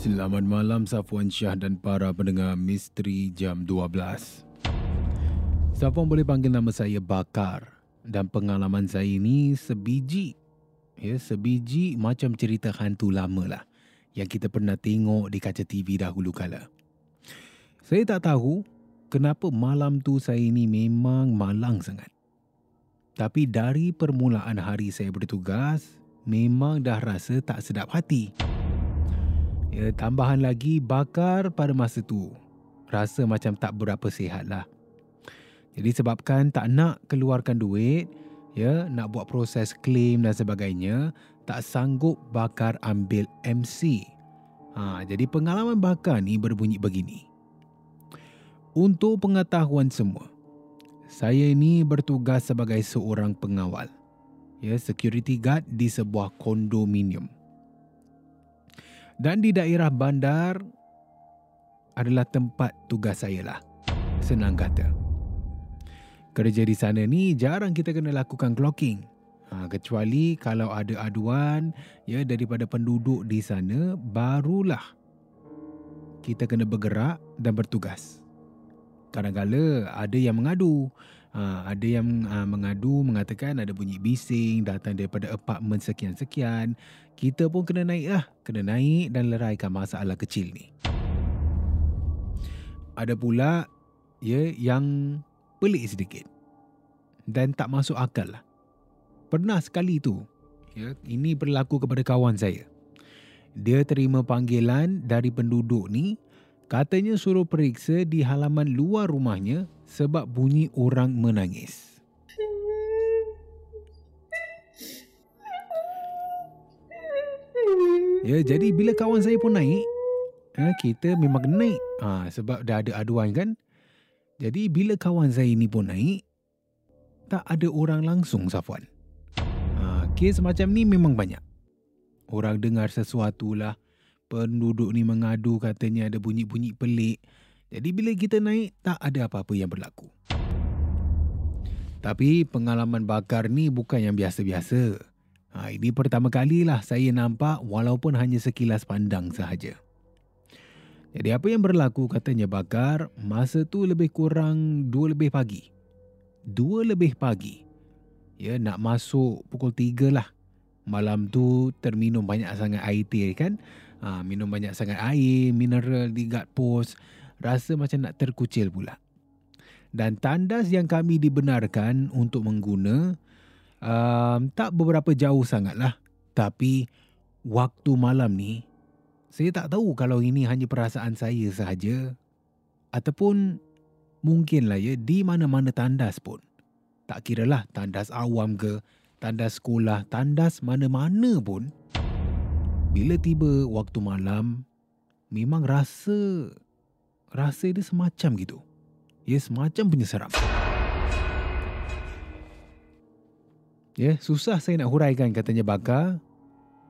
Selamat malam Safwan Syah dan para pendengar Misteri Jam 12. Safwan boleh panggil nama saya Bakar dan pengalaman saya ini sebiji. Ya, sebiji macam cerita hantu lama lah yang kita pernah tengok di kaca TV dahulu kala. Saya tak tahu kenapa malam tu saya ini memang malang sangat. Tapi dari permulaan hari saya bertugas, memang dah rasa tak sedap hati. Ya, tambahan lagi bakar pada masa tu. Rasa macam tak berapa sihat lah. Jadi sebabkan tak nak keluarkan duit, ya, nak buat proses claim dan sebagainya, tak sanggup bakar ambil MC. Ha, jadi pengalaman bakar ni berbunyi begini. Untuk pengetahuan semua, saya ini bertugas sebagai seorang pengawal. Ya, security guard di sebuah kondominium. Dan di daerah bandar adalah tempat tugas saya lah. Senang kata. Kerja di sana ni jarang kita kena lakukan clocking. Ha, kecuali kalau ada aduan ya daripada penduduk di sana barulah kita kena bergerak dan bertugas. Kadang-kadang ada yang mengadu. Ha, ada yang ha, mengadu mengatakan ada bunyi bising datang daripada apartmen sekian-sekian. Kita pun kena naik lah. Kena naik dan leraikan masalah kecil ni. Ada pula ya yang pelik sedikit. Dan tak masuk akal lah. Pernah sekali tu. Ya, ini berlaku kepada kawan saya. Dia terima panggilan dari penduduk ni Katanya suruh periksa di halaman luar rumahnya sebab bunyi orang menangis. Ya, jadi bila kawan saya pun naik, ha, kita memang naik. Ha, sebab dah ada aduan kan. Jadi bila kawan saya ni pun naik, tak ada orang langsung Safwan. Ha, kes macam ni memang banyak. Orang dengar sesuatu lah penduduk ni mengadu katanya ada bunyi-bunyi pelik. Jadi bila kita naik tak ada apa-apa yang berlaku. Tapi pengalaman bakar ni bukan yang biasa-biasa. Ha, ini pertama kalilah saya nampak walaupun hanya sekilas pandang sahaja. Jadi apa yang berlaku katanya Bakar, masa tu lebih kurang 2 lebih pagi. 2 lebih pagi. Ya, nak masuk pukul 3 lah. Malam tu terminum banyak sangat air teh kan. Ha, minum banyak sangat air, mineral di guard post. Rasa macam nak terkucil pula. Dan tandas yang kami dibenarkan untuk mengguna um, tak beberapa jauh sangat lah. Tapi waktu malam ni saya tak tahu kalau ini hanya perasaan saya sahaja ataupun mungkinlah ya di mana-mana tandas pun. Tak kiralah tandas awam ke, tandas sekolah, tandas mana-mana pun. Bila tiba waktu malam, memang rasa rasa dia semacam gitu. Ya, semacam punya seram. Ya, susah saya nak huraikan katanya Bakar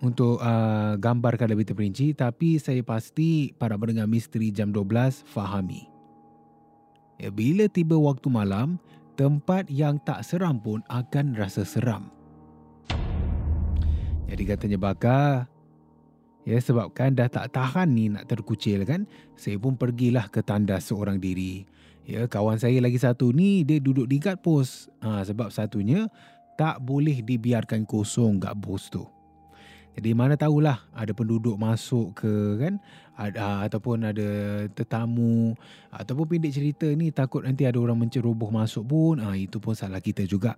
untuk uh, gambarkan lebih terperinci tapi saya pasti para pendengar misteri jam 12 fahami. Ya, bila tiba waktu malam, tempat yang tak seram pun akan rasa seram. Jadi katanya bakar, ya sebabkan dah tak tahan ni nak terkucil kan, saya pun pergilah ke tandas seorang diri. Ya, kawan saya lagi satu ni dia duduk di guard post. Ha, sebab satunya tak boleh dibiarkan kosong guard post tu. Jadi mana tahulah ada penduduk masuk ke kan ada, ataupun ada tetamu ataupun pendek cerita ni takut nanti ada orang menceroboh masuk pun ah itu pun salah kita juga.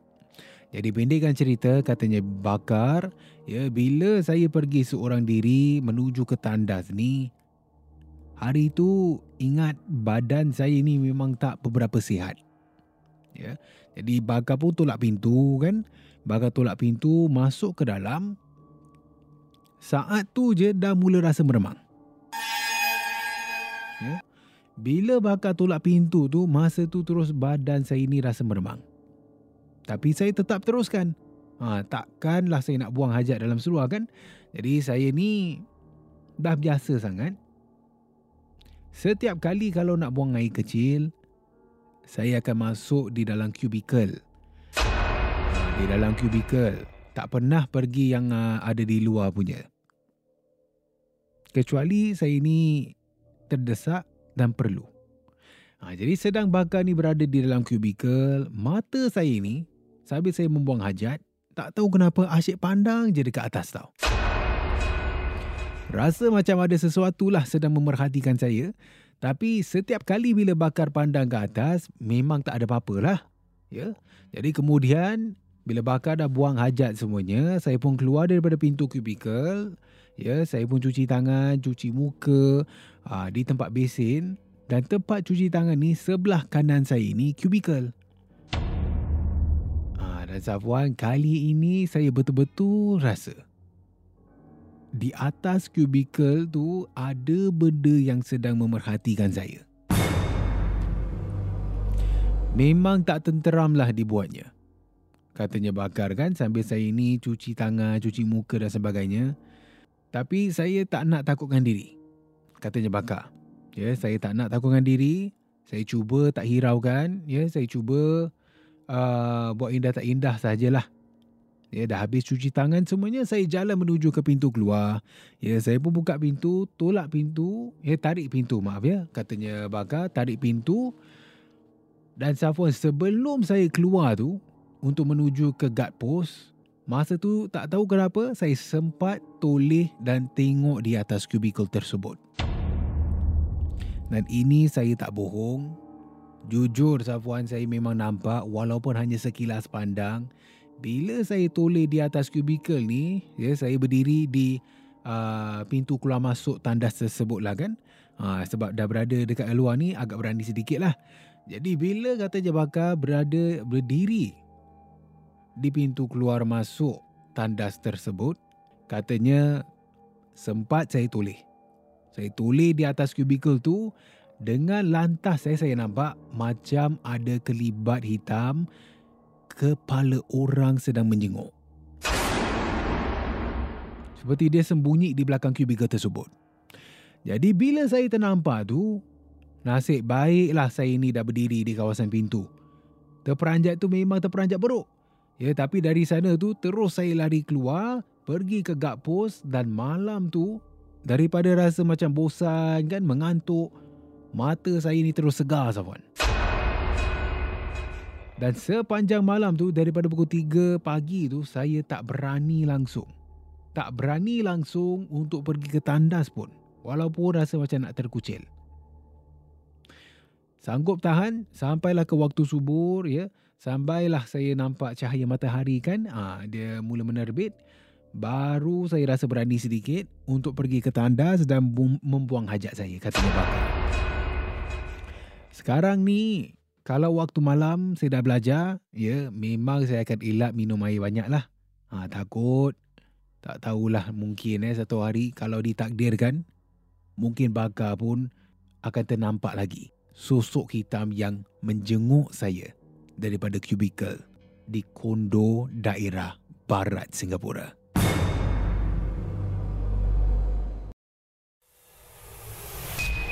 Jadi pendekkan cerita katanya bakar ya bila saya pergi seorang diri menuju ke tandas ni hari itu ingat badan saya ni memang tak beberapa sihat. Ya. Jadi bakar pun tolak pintu kan. Bakar tolak pintu masuk ke dalam saat tu je dah mula rasa meremang. Ya? Bila bakar tolak pintu tu, masa tu terus badan saya ni rasa meremang. Tapi saya tetap teruskan. Ha, takkanlah saya nak buang hajat dalam seluar kan? Jadi saya ni dah biasa sangat. Setiap kali kalau nak buang air kecil, saya akan masuk di dalam kubikel. Ha, di dalam kubikel. Tak pernah pergi yang uh, ada di luar punya. Kecuali saya ini terdesak dan perlu. Ha, jadi sedang bakar ni berada di dalam kubikel, mata saya ini, sambil saya membuang hajat, tak tahu kenapa asyik pandang je dekat atas tau. Rasa macam ada sesuatu lah sedang memerhatikan saya. Tapi setiap kali bila bakar pandang ke atas, memang tak ada apa-apa lah. Ya? Jadi kemudian, bila bakar dah buang hajat semuanya, saya pun keluar daripada pintu kubikel. Ya, saya pun cuci tangan, cuci muka aa, ah, di tempat besin dan tempat cuci tangan ni sebelah kanan saya ni kubikel. Dan Safwan, kali ini saya betul-betul rasa di atas kubikel tu ada benda yang sedang memerhatikan saya. Memang tak tenteramlah dibuatnya. Katanya bakar kan sambil saya ini cuci tangan, cuci muka dan sebagainya. Tapi saya tak nak takutkan diri. Katanya bakar. Ya, saya tak nak takutkan diri. Saya cuba tak hiraukan. Ya, saya cuba uh, buat indah tak indah sajalah. Ya, dah habis cuci tangan semuanya, saya jalan menuju ke pintu keluar. Ya, saya pun buka pintu, tolak pintu. Ya, tarik pintu, maaf ya. Katanya bakar, tarik pintu. Dan Safwan, sebelum saya keluar tu, untuk menuju ke guard post, Masa tu tak tahu kenapa saya sempat toleh dan tengok di atas kubikel tersebut. Dan ini saya tak bohong. Jujur Safwan saya memang nampak walaupun hanya sekilas pandang. Bila saya toleh di atas kubikel ni, ya, saya berdiri di uh, pintu keluar masuk tandas tersebut lah kan. Uh, sebab dah berada dekat luar ni agak berani sedikit lah. Jadi bila kata Jabaka berada berdiri di pintu keluar masuk tandas tersebut, katanya sempat saya tulis. Saya tulis di atas kubikel tu dengan lantas saya saya nampak macam ada kelibat hitam kepala orang sedang menjenguk. Seperti dia sembunyi di belakang kubikel tersebut. Jadi bila saya ternampak tu, nasib baiklah saya ini dah berdiri di kawasan pintu. Terperanjat tu memang terperanjat beruk. Ya, tapi dari sana tu terus saya lari keluar, pergi ke guard post dan malam tu daripada rasa macam bosan kan mengantuk, mata saya ni terus segar Safwan. Dan sepanjang malam tu daripada pukul 3 pagi tu saya tak berani langsung. Tak berani langsung untuk pergi ke tandas pun. Walaupun rasa macam nak terkucil. Sanggup tahan sampailah ke waktu subuh ya. Sampailah saya nampak cahaya matahari kan. Ha, dia mula menerbit. Baru saya rasa berani sedikit untuk pergi ke tandas dan membuang hajat saya katanya bakar. Sekarang ni kalau waktu malam saya dah belajar, ya memang saya akan elak minum air banyak lah. Ha, takut, tak tahulah mungkin eh satu hari kalau ditakdirkan, mungkin bakar pun akan ternampak lagi sosok hitam yang menjenguk saya daripada kubikel di kondo daerah barat Singapura.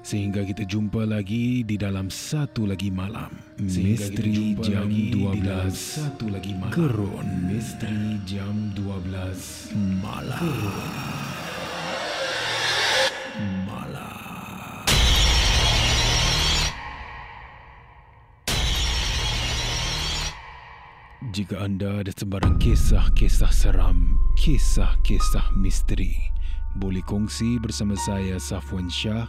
Sehingga kita jumpa lagi di dalam satu lagi malam. Misteri jam 12 satu lagi malam. Gerun. Misteri jam 12 malam. Gerun. Malam. Jika anda ada sebarang kisah-kisah seram, kisah-kisah misteri, boleh kongsi bersama saya Safwan Shah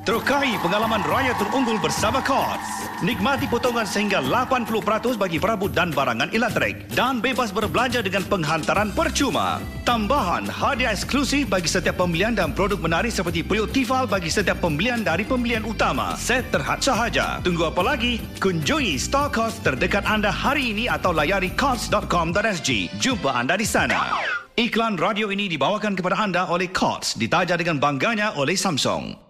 Terukai pengalaman raya terunggul bersama Courts. Nikmati potongan sehingga 80% bagi perabot dan barangan elektrik dan bebas berbelanja dengan penghantaran percuma. Tambahan hadiah eksklusif bagi setiap pembelian dan produk menarik seperti periuk tifal bagi setiap pembelian dari pembelian utama. Set terhad sahaja. Tunggu apa lagi? Kunjungi store Courts terdekat anda hari ini atau layari courts.com.sg. Jumpa anda di sana. Iklan radio ini dibawakan kepada anda oleh Courts, ditaja dengan bangganya oleh Samsung.